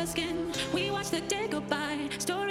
skin. We watch the day go by. Story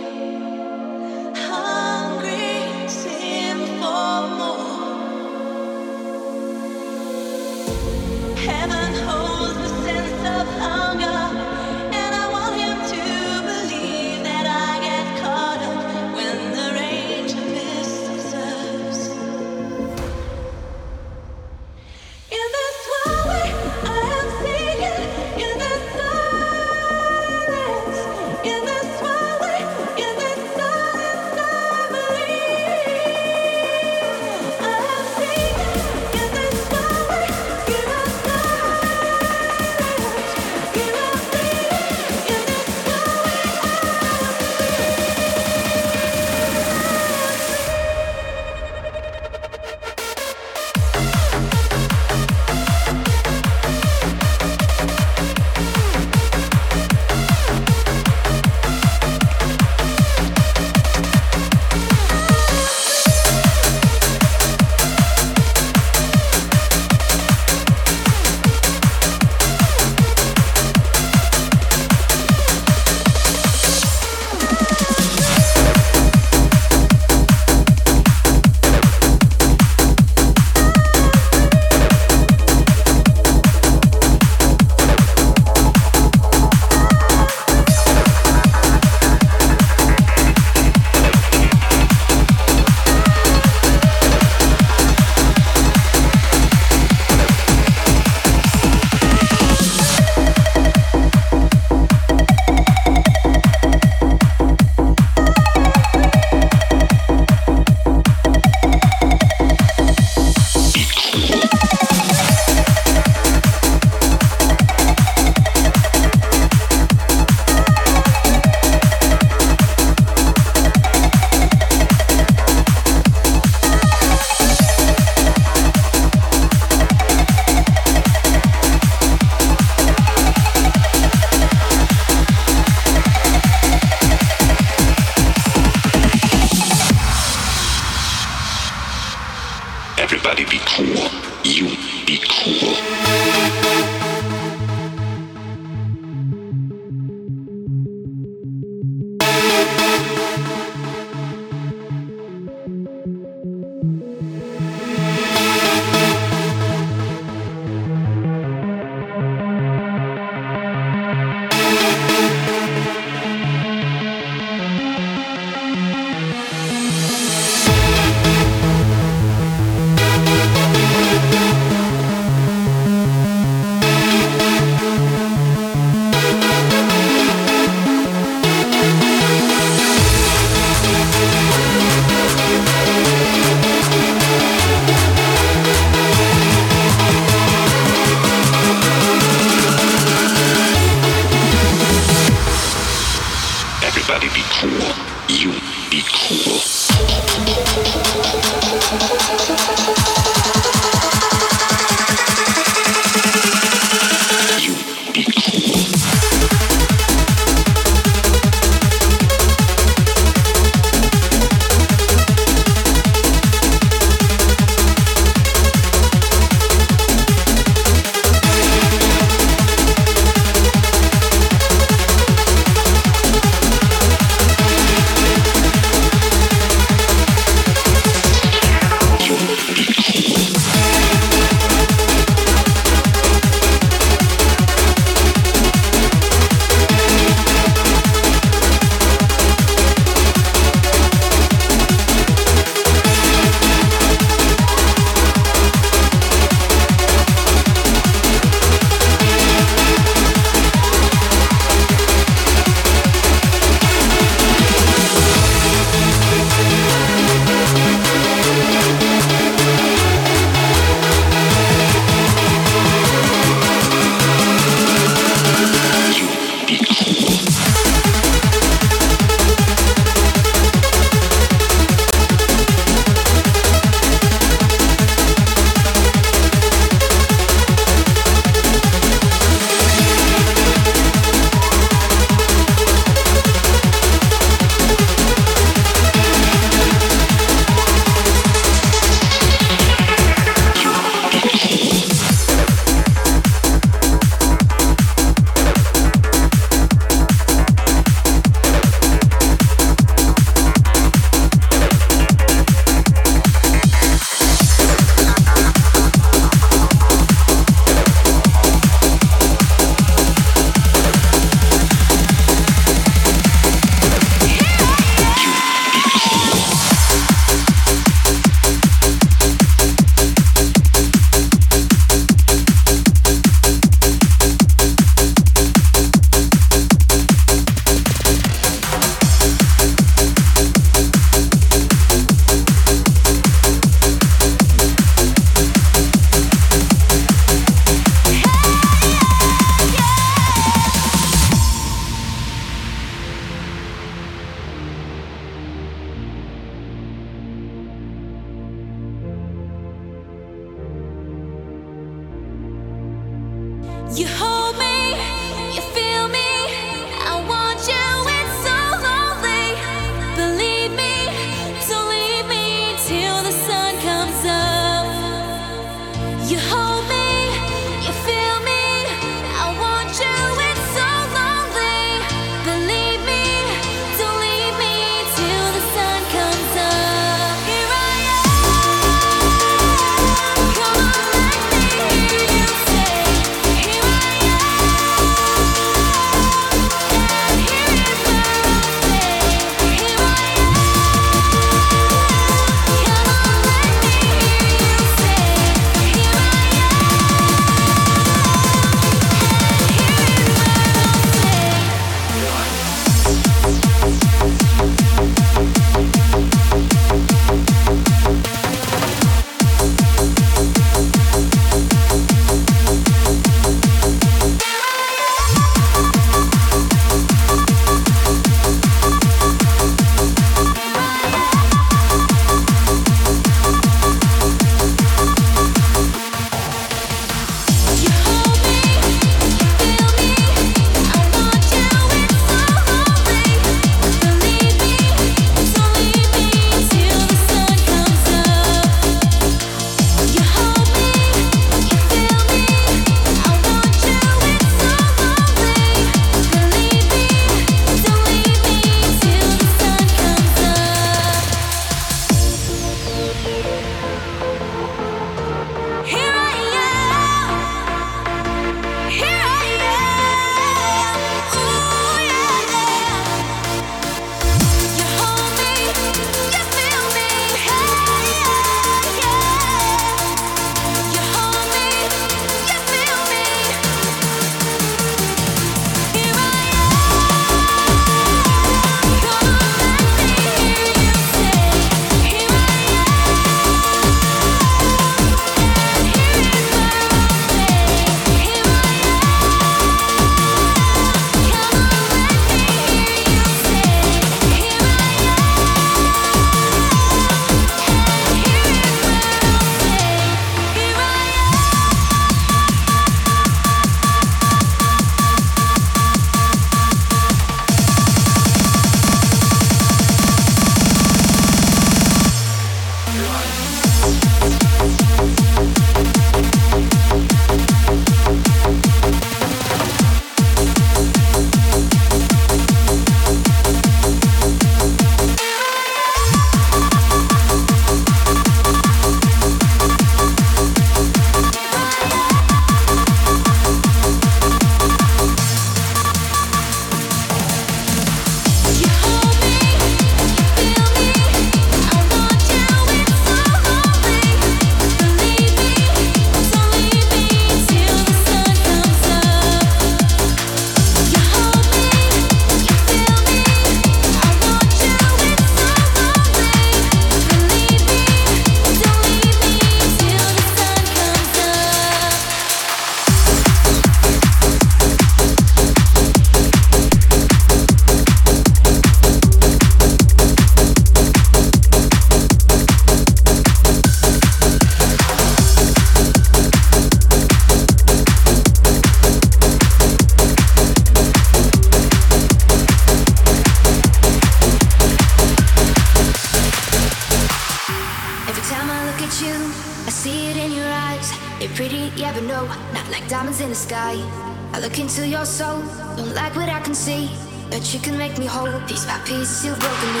piece you broke me.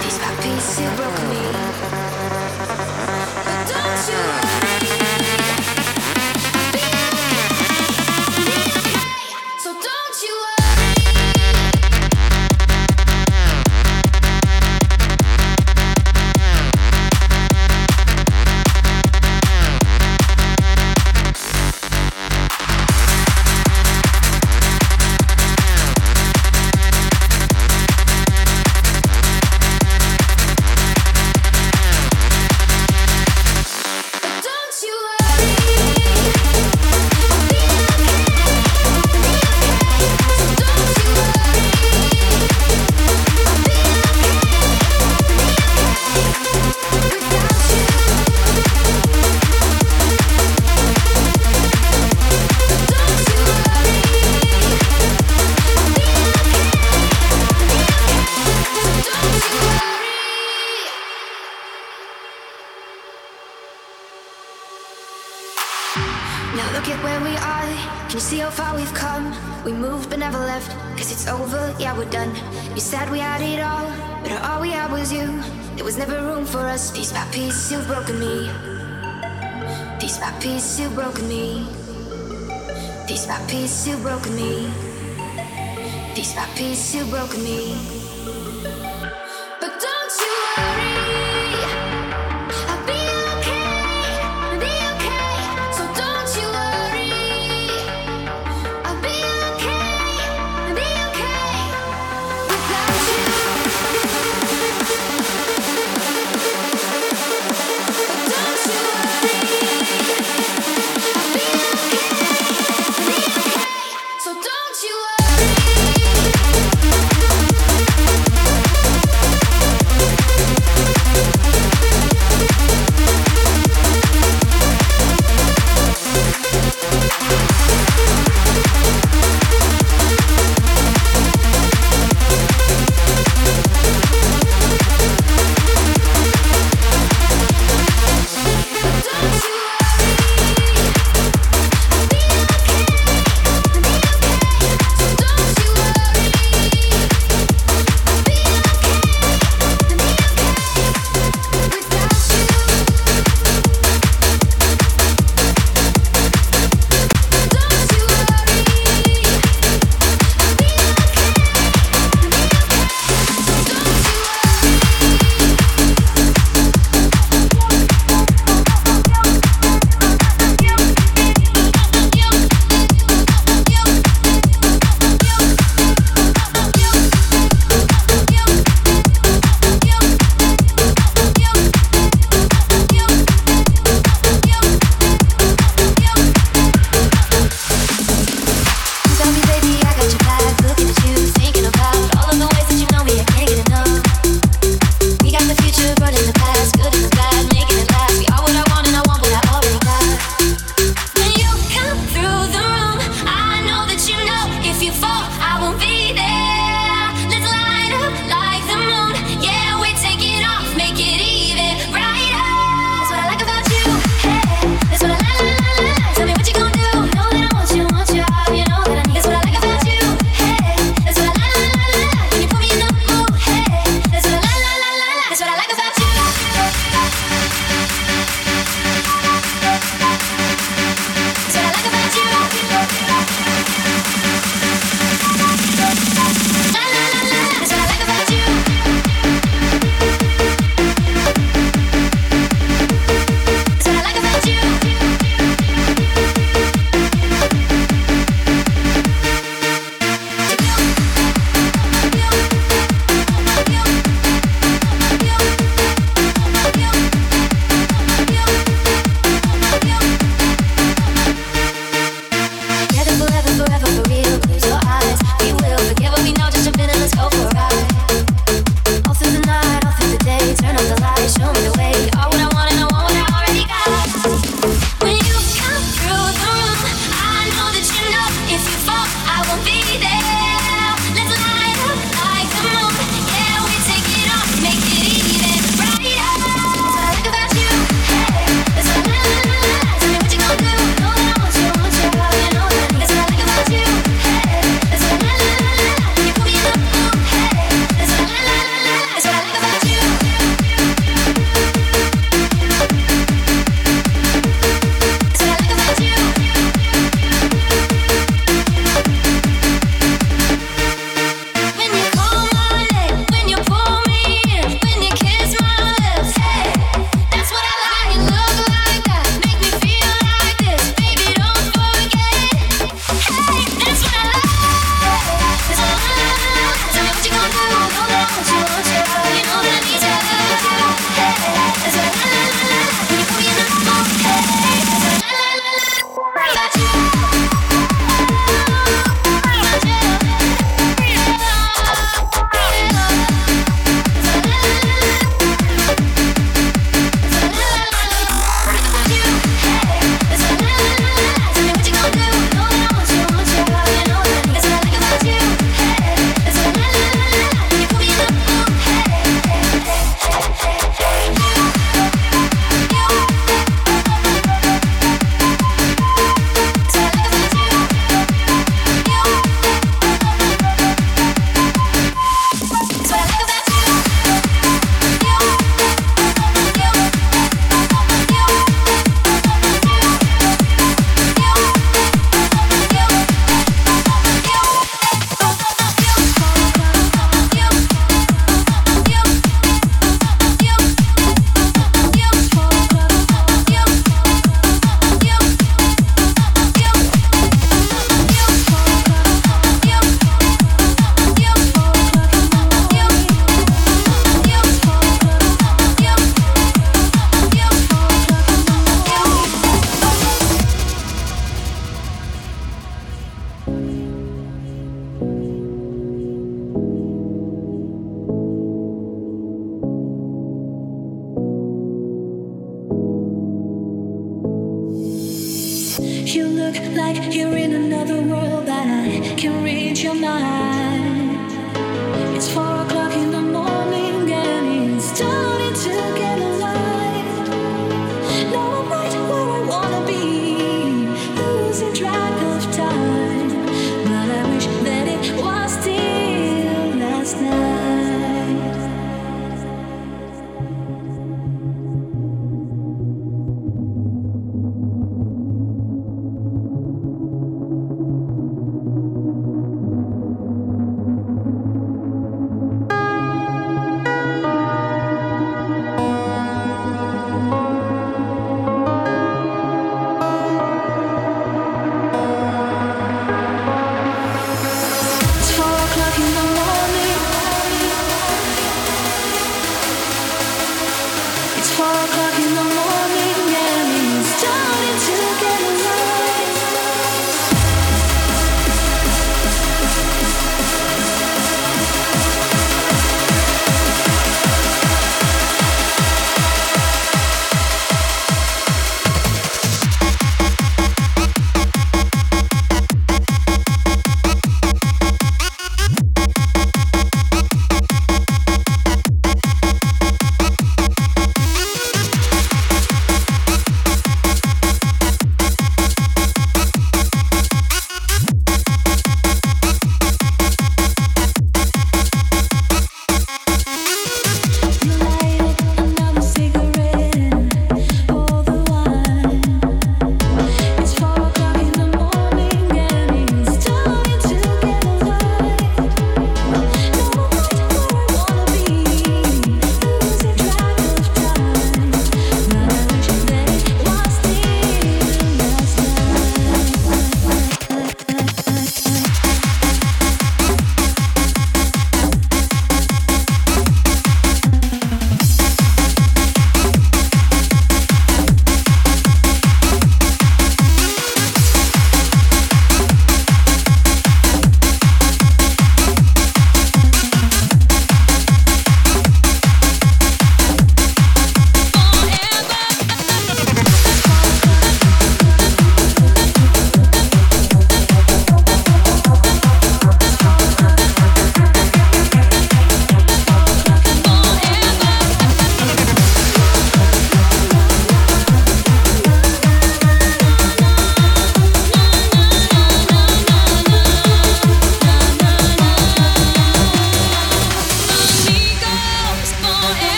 Piece by piece you broke me. But don't you?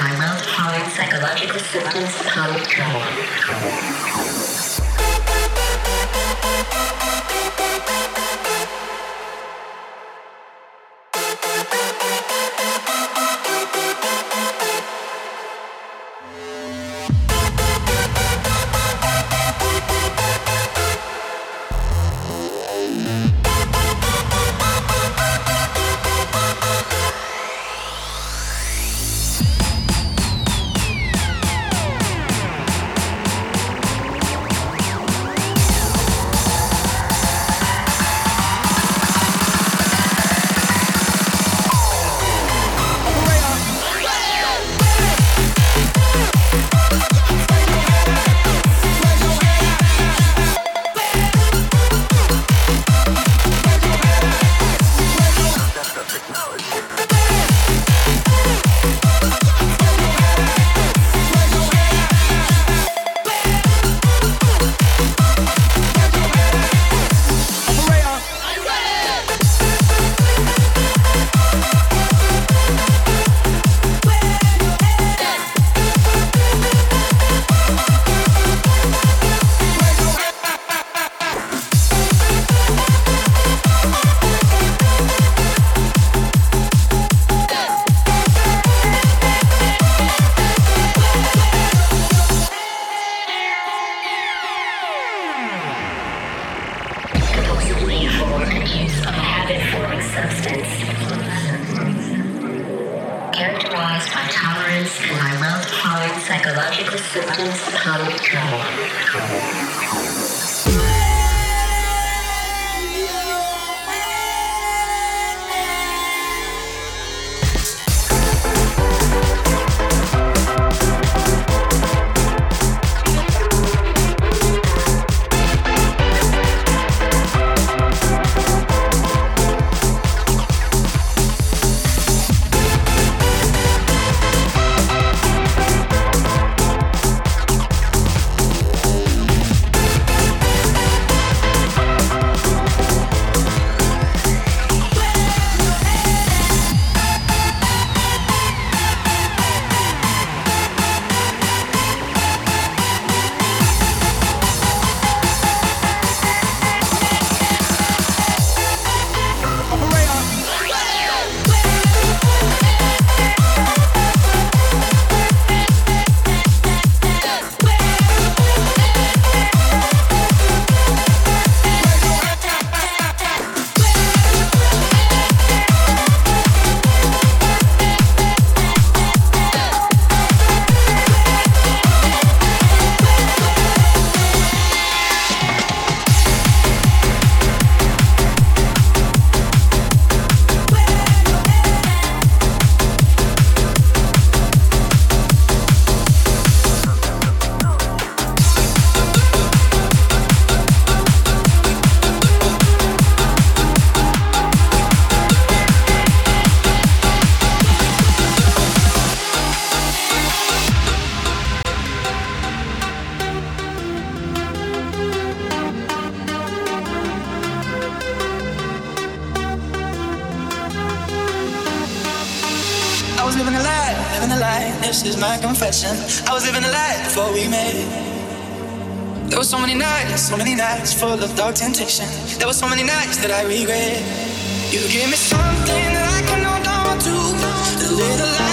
my well-followed psychological symptoms upon training. full of dark temptation. There were so many nights that I regret. You gave me something that I can hold on to. A little light.